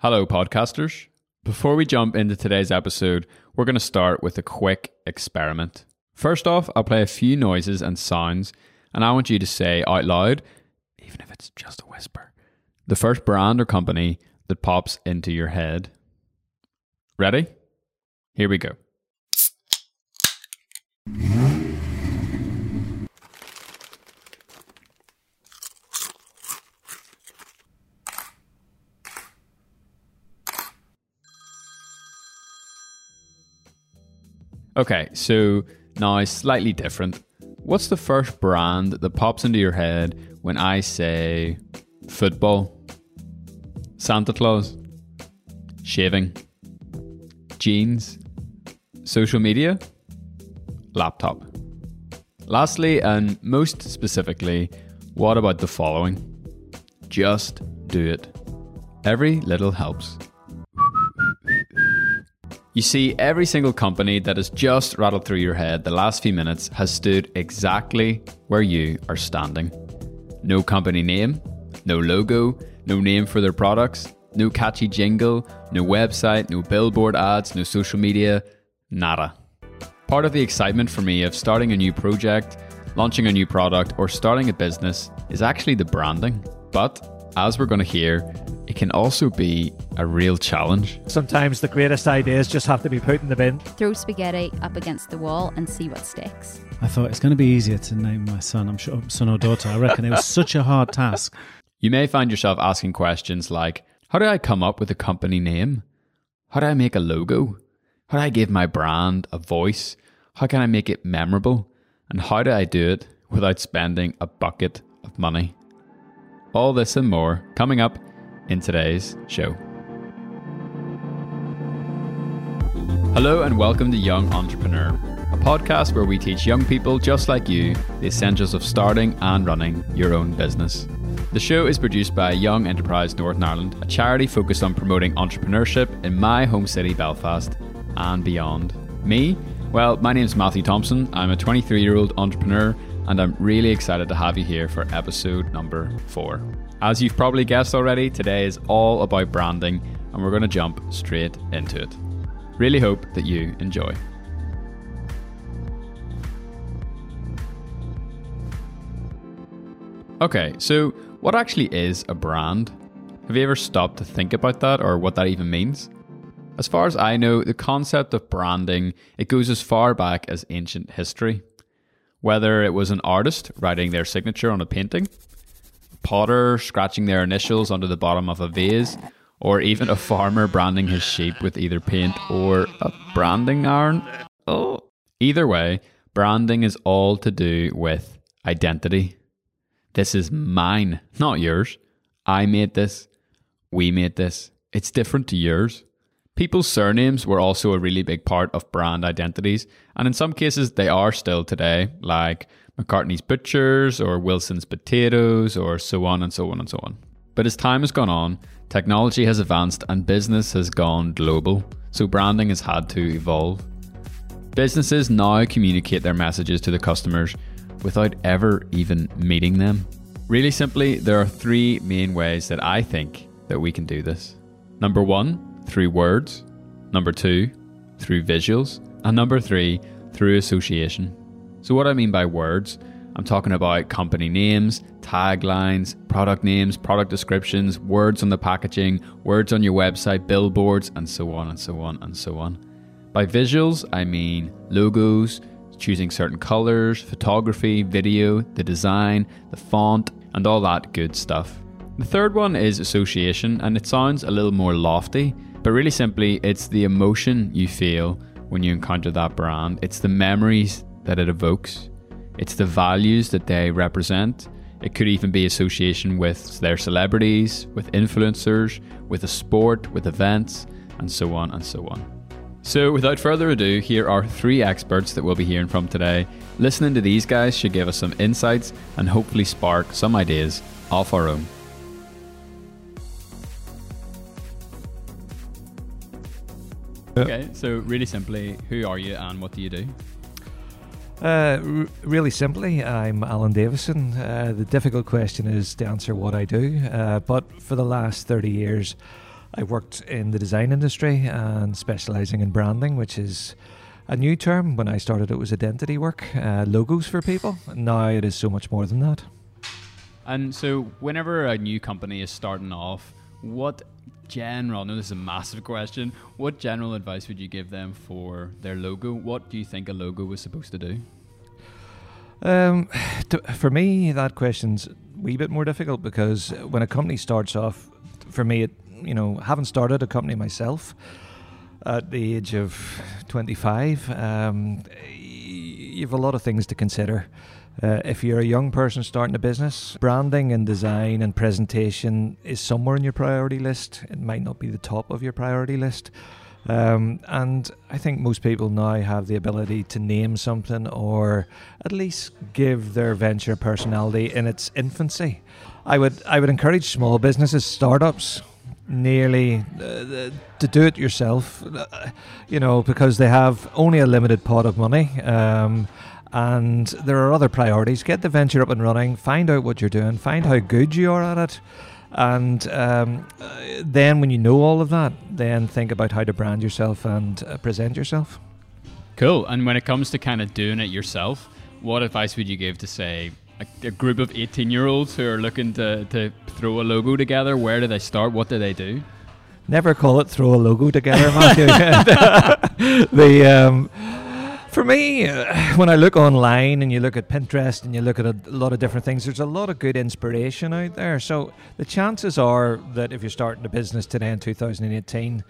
Hello, podcasters. Before we jump into today's episode, we're going to start with a quick experiment. First off, I'll play a few noises and sounds, and I want you to say out loud, even if it's just a whisper, the first brand or company that pops into your head. Ready? Here we go. Okay, so now slightly different. What's the first brand that pops into your head when I say football, Santa Claus, shaving, jeans, social media, laptop? Lastly, and most specifically, what about the following? Just do it. Every little helps. You see, every single company that has just rattled through your head the last few minutes has stood exactly where you are standing. No company name, no logo, no name for their products, no catchy jingle, no website, no billboard ads, no social media, nada. Part of the excitement for me of starting a new project, launching a new product, or starting a business is actually the branding. But as we're going to hear, it can also be a real challenge. Sometimes the greatest ideas just have to be put in the bin. Throw spaghetti up against the wall and see what sticks. I thought it's going to be easier to name my son. I'm sure son or daughter. I reckon it was such a hard task. You may find yourself asking questions like, how do I come up with a company name? How do I make a logo? How do I give my brand a voice? How can I make it memorable? And how do I do it without spending a bucket of money? All this and more coming up in today's show. Hello, and welcome to Young Entrepreneur, a podcast where we teach young people just like you the essentials of starting and running your own business. The show is produced by Young Enterprise Northern Ireland, a charity focused on promoting entrepreneurship in my home city, Belfast, and beyond. Me? Well, my name is Matthew Thompson. I'm a 23 year old entrepreneur, and I'm really excited to have you here for episode number four. As you've probably guessed already, today is all about branding, and we're going to jump straight into it. Really hope that you enjoy. Okay, so what actually is a brand? Have you ever stopped to think about that or what that even means? As far as I know, the concept of branding, it goes as far back as ancient history. Whether it was an artist writing their signature on a painting, potter scratching their initials onto the bottom of a vase, or even a farmer branding his sheep with either paint or a branding iron. Oh. Either way, branding is all to do with identity. This is mine, not yours. I made this. We made this. It's different to yours. People's surnames were also a really big part of brand identities, and in some cases they are still today, like McCartney's Butchers or Wilson's Potatoes or so on and so on and so on. But as time has gone on, technology has advanced and business has gone global, so branding has had to evolve. Businesses now communicate their messages to the customers without ever even meeting them. Really simply, there are three main ways that I think that we can do this. Number one, through words. Number two, through visuals. And number three, through association. So, what I mean by words, I'm talking about company names, taglines, product names, product descriptions, words on the packaging, words on your website, billboards, and so on and so on and so on. By visuals, I mean logos, choosing certain colors, photography, video, the design, the font, and all that good stuff. The third one is association, and it sounds a little more lofty, but really simply, it's the emotion you feel when you encounter that brand, it's the memories that it evokes, it's the values that they represent. It could even be association with their celebrities, with influencers, with a sport, with events, and so on and so on. So, without further ado, here are three experts that we'll be hearing from today. Listening to these guys should give us some insights and hopefully spark some ideas of our own. Okay, so really simply, who are you and what do you do? Uh, r- really simply, I'm Alan Davison. Uh, the difficult question is to answer what I do. Uh, but for the last 30 years, I worked in the design industry and specializing in branding, which is a new term. When I started, it was identity work, uh, logos for people. Now it is so much more than that. And so, whenever a new company is starting off, what general, know this is a massive question, what general advice would you give them for their logo? What do you think a logo was supposed to do? Um, to, for me, that question's a wee bit more difficult because when a company starts off, for me, it, you know, having started a company myself at the age of 25, um, you have a lot of things to consider. Uh, if you're a young person starting a business, branding and design and presentation is somewhere in your priority list. It might not be the top of your priority list. Um, and I think most people now have the ability to name something or at least give their venture personality in its infancy. I would I would encourage small businesses, startups, nearly uh, to do it yourself. Uh, you know, because they have only a limited pot of money. Um, and there are other priorities. Get the venture up and running, find out what you're doing, find how good you are at it, and um, uh, then when you know all of that, then think about how to brand yourself and uh, present yourself. Cool. And when it comes to kind of doing it yourself, what advice would you give to say a, a group of 18 year olds who are looking to, to throw a logo together? Where do they start? What do they do? Never call it throw a logo together, Matthew. the um, for me, uh, when I look online and you look at Pinterest and you look at a lot of different things, there's a lot of good inspiration out there. So the chances are that if you're starting a business today in 2018,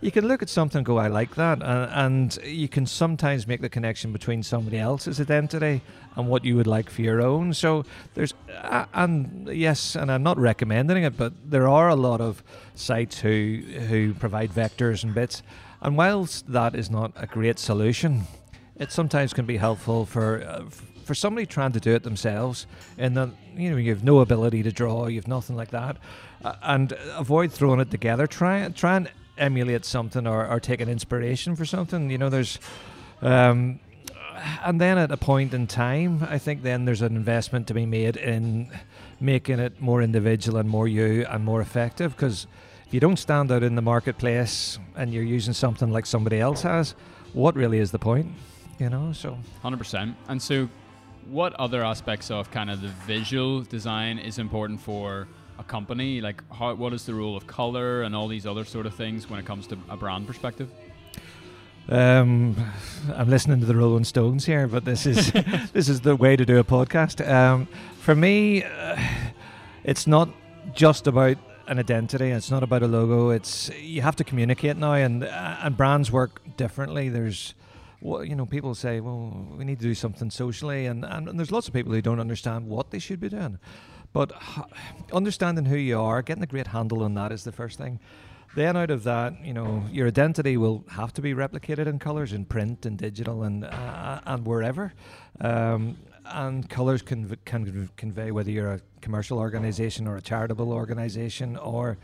you can look at something and go, I like that. And, and you can sometimes make the connection between somebody else's identity and what you would like for your own. So there's, uh, and yes, and I'm not recommending it, but there are a lot of sites who, who provide vectors and bits. And whilst that is not a great solution, it sometimes can be helpful for uh, for somebody trying to do it themselves, and then you know you have no ability to draw, you have nothing like that, uh, and avoid throwing it together. Try try and emulate something or, or take an inspiration for something. You know, there's. Um, and then at a point in time, I think then there's an investment to be made in making it more individual and more you and more effective. Because if you don't stand out in the marketplace and you're using something like somebody else has, what really is the point? You know so 100% and so what other aspects of kind of the visual design is important for a company like how what is the role of color and all these other sort of things when it comes to a brand perspective um, I'm listening to the Rolling Stones here, but this is this is the way to do a podcast. Um, for me, uh, it's not just about an identity. It's not about a logo. It's you have to communicate now, and uh, and brands work differently. There's well, you know, people say, well, we need to do something socially, and, and, and there's lots of people who don't understand what they should be doing. But understanding who you are, getting a great handle on that is the first thing. Then out of that, you know, your identity will have to be replicated in colours, in print and digital, and uh, and wherever. Um, and colours can can convey whether you're a commercial organisation or a charitable organisation or,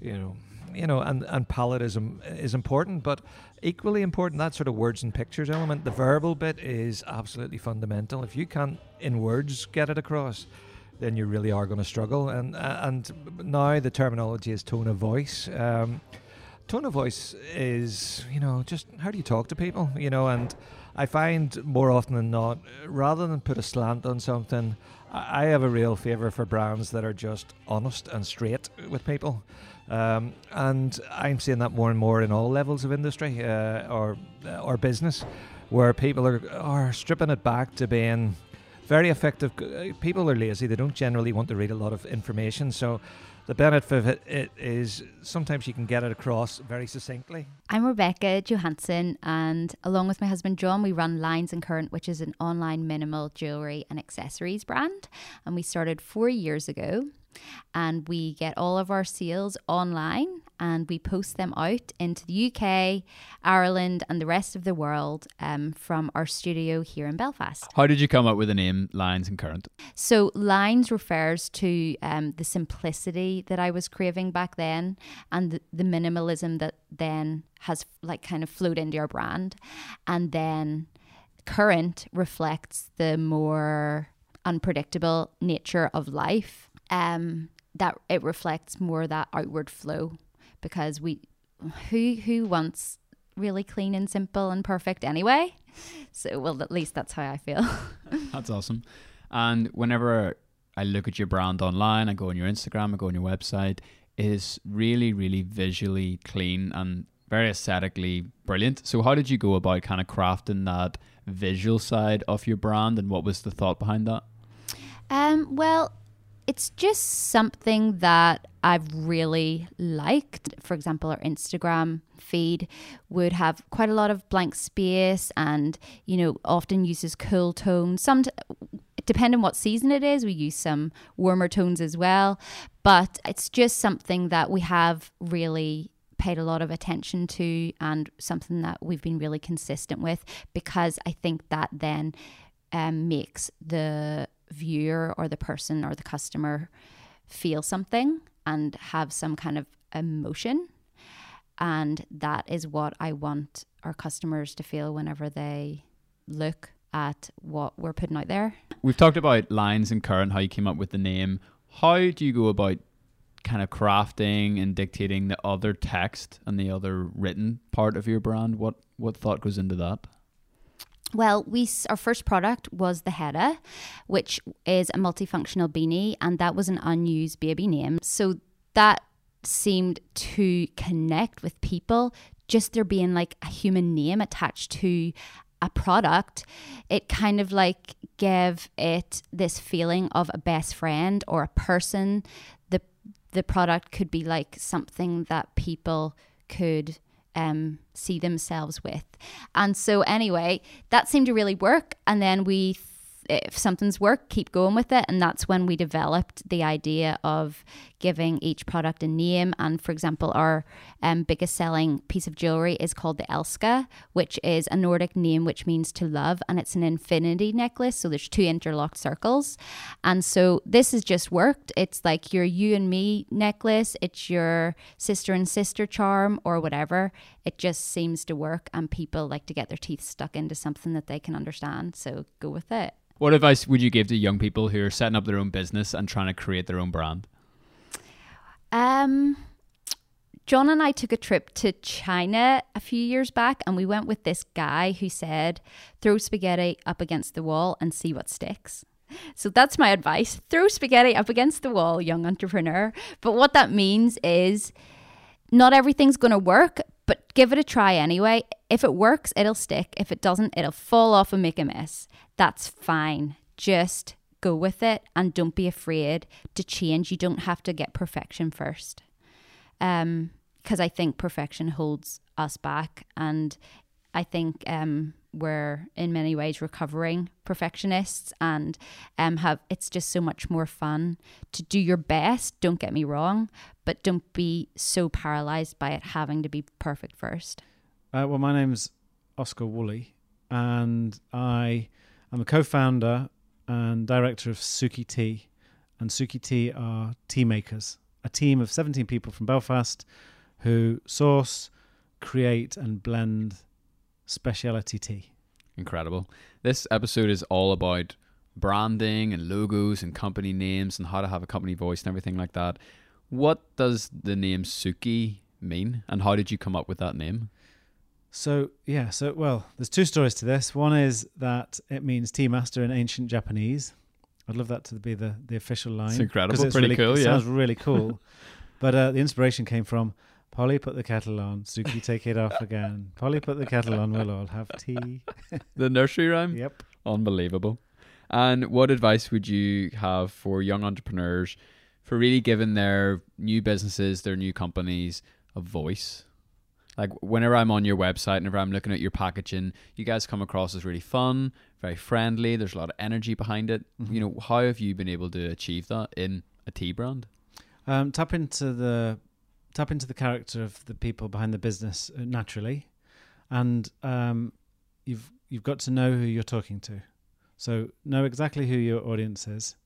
you know, you know, and, and palette is, um, is important, but equally important, that sort of words and pictures element, the verbal bit is absolutely fundamental. If you can't, in words, get it across, then you really are going to struggle. And, uh, and now the terminology is tone of voice. Um, tone of voice is, you know, just how do you talk to people, you know, and I find more often than not, rather than put a slant on something, I have a real favour for brands that are just honest and straight with people. Um, and I'm seeing that more and more in all levels of industry uh, or uh, or business, where people are are stripping it back to being very effective. Uh, people are lazy; they don't generally want to read a lot of information. So, the benefit of it, it is sometimes you can get it across very succinctly. I'm Rebecca Johansson, and along with my husband John, we run Lines and Current, which is an online minimal jewelry and accessories brand, and we started four years ago and we get all of our sales online and we post them out into the UK, Ireland, and the rest of the world um, from our studio here in Belfast. How did you come up with the name Lines and Current? So, Lines refers to um, the simplicity that I was craving back then and the, the minimalism that then has like kind of flowed into our brand. And then Current reflects the more unpredictable nature of life um, that it reflects more that outward flow because we who who wants really clean and simple and perfect anyway. So well at least that's how I feel. That's awesome. And whenever I look at your brand online, I go on your Instagram, I go on your website, it is really, really visually clean and very aesthetically brilliant. So how did you go about kind of crafting that visual side of your brand and what was the thought behind that? Um, well, it's just something that I've really liked. For example, our Instagram feed would have quite a lot of blank space and, you know, often uses cool tones. Some, depending what season it is, we use some warmer tones as well. But it's just something that we have really paid a lot of attention to and something that we've been really consistent with because I think that then um, makes the viewer or the person or the customer feel something and have some kind of emotion. And that is what I want our customers to feel whenever they look at what we're putting out there. We've talked about lines and current, how you came up with the name. How do you go about kind of crafting and dictating the other text and the other written part of your brand? What what thought goes into that? Well, we our first product was the Hedda, which is a multifunctional beanie, and that was an unused baby name. So that seemed to connect with people. Just there being like a human name attached to a product, it kind of like gave it this feeling of a best friend or a person. The the product could be like something that people could um, see themselves with. And so, anyway, that seemed to really work. And then we if something's worked, keep going with it. And that's when we developed the idea of giving each product a name. And for example, our um, biggest selling piece of jewelry is called the Elska, which is a Nordic name which means to love. And it's an infinity necklace. So there's two interlocked circles. And so this has just worked. It's like your you and me necklace, it's your sister and sister charm or whatever. It just seems to work. And people like to get their teeth stuck into something that they can understand. So go with it. What advice would you give to young people who are setting up their own business and trying to create their own brand? Um, John and I took a trip to China a few years back, and we went with this guy who said, throw spaghetti up against the wall and see what sticks. So that's my advice. Throw spaghetti up against the wall, young entrepreneur. But what that means is not everything's going to work, but give it a try anyway. If it works, it'll stick. If it doesn't, it'll fall off and make a mess. That's fine. Just go with it and don't be afraid to change. You don't have to get perfection first. Um, because I think perfection holds us back and I think um we're in many ways recovering perfectionists and um have it's just so much more fun to do your best, don't get me wrong, but don't be so paralyzed by it having to be perfect first. Uh, well, my name's Oscar Woolley, and I am a co-founder and director of Suki Tea, and Suki Tea are tea makers, a team of 17 people from Belfast who source, create, and blend specialty tea. Incredible. This episode is all about branding and logos and company names and how to have a company voice and everything like that. What does the name Suki mean and how did you come up with that name? So, yeah, so, well, there's two stories to this. One is that it means tea master in ancient Japanese. I'd love that to be the, the official line. It's incredible. 'cause Pretty really, cool, it yeah. sounds really cool. but uh, the inspiration came from Polly put the kettle on, Suki take it off again. Polly put the kettle on, we'll all have tea. The nursery rhyme? Yep. Unbelievable. And what advice would you have for young entrepreneurs for really giving their new businesses, their new companies, a voice? Like whenever I'm on your website, whenever I'm looking at your packaging, you guys come across as really fun, very friendly. There's a lot of energy behind it. Mm-hmm. You know, how have you been able to achieve that in a tea brand? Um, tap into the tap into the character of the people behind the business uh, naturally, and um, you've you've got to know who you're talking to. So know exactly who your audience is,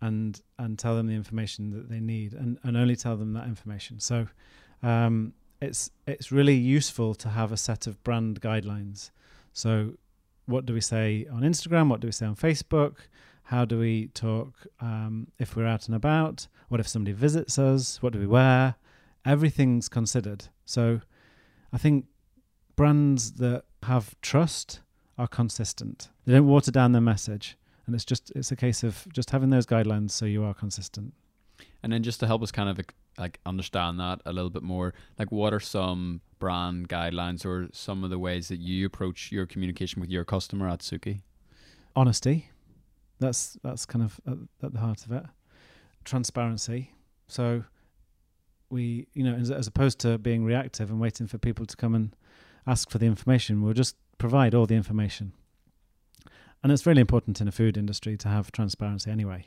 and and tell them the information that they need, and, and only tell them that information. So um, it's it's really useful to have a set of brand guidelines. So what do we say on Instagram? What do we say on Facebook? How do we talk um, if we're out and about? What if somebody visits us? What do we wear? everything's considered. So I think brands that have trust are consistent. They don't water down their message. And it's just it's a case of just having those guidelines so you are consistent. And then just to help us kind of like understand that a little bit more, like what are some brand guidelines or some of the ways that you approach your communication with your customer at Suki? Honesty. That's that's kind of at, at the heart of it. Transparency. So we, you know, as, as opposed to being reactive and waiting for people to come and ask for the information, we'll just provide all the information. And it's really important in a food industry to have transparency anyway.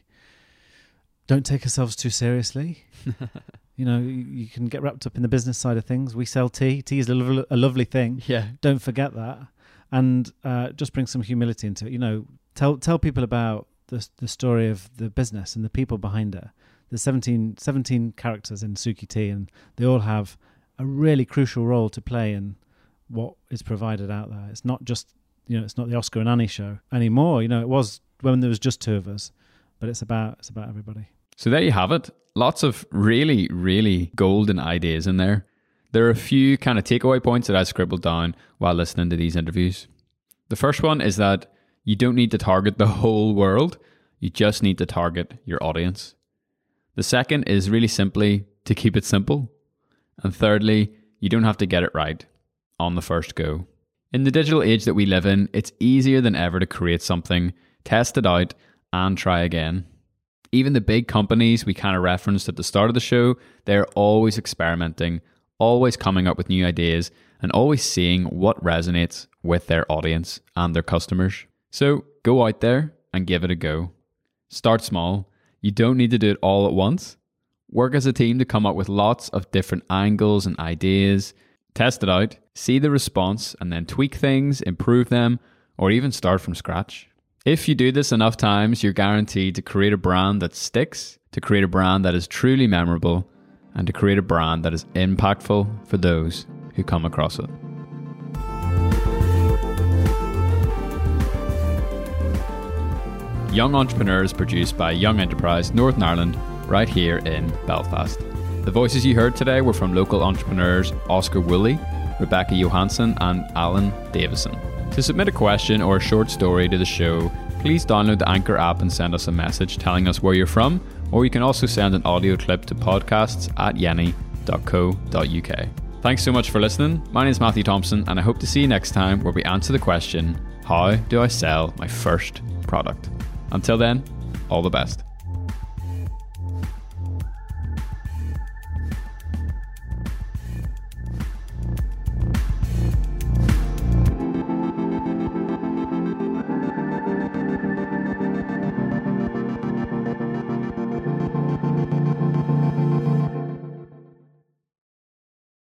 Don't take ourselves too seriously. you know, you, you, can get wrapped up in the business side of things. We sell tea. Tea is a, lo- a lovely thing. Yeah. Don't forget that. And uh, just bring some humility into it. You know, tell tell people about the the story of the business and the people behind it. There's 17, 17 characters in Suki Tea, and they all have a really crucial role to play in what is provided out there. It's not just you know, it's not the Oscar and Annie show anymore. You know, it was when there was just two of us, but it's about it's about everybody. So there you have it. Lots of really, really golden ideas in there. There are a few kind of takeaway points that I scribbled down while listening to these interviews. The first one is that you don't need to target the whole world, you just need to target your audience. The second is really simply to keep it simple. And thirdly, you don't have to get it right on the first go. In the digital age that we live in, it's easier than ever to create something, test it out, and try again. Even the big companies we kind of referenced at the start of the show, they're always experimenting, always coming up with new ideas, and always seeing what resonates with their audience and their customers. So go out there and give it a go. Start small. You don't need to do it all at once. Work as a team to come up with lots of different angles and ideas. Test it out, see the response, and then tweak things, improve them, or even start from scratch. If you do this enough times, you're guaranteed to create a brand that sticks, to create a brand that is truly memorable, and to create a brand that is impactful for those who come across it. Young Entrepreneurs produced by Young Enterprise Northern Ireland right here in Belfast. The voices you heard today were from local entrepreneurs Oscar Woolley, Rebecca Johansson, and Alan Davison. To submit a question or a short story to the show, please download the Anchor app and send us a message telling us where you're from, or you can also send an audio clip to podcasts at yeni.co.uk. Thanks so much for listening. My name is Matthew Thompson, and I hope to see you next time where we answer the question How do I sell my first product? Until then, all the best.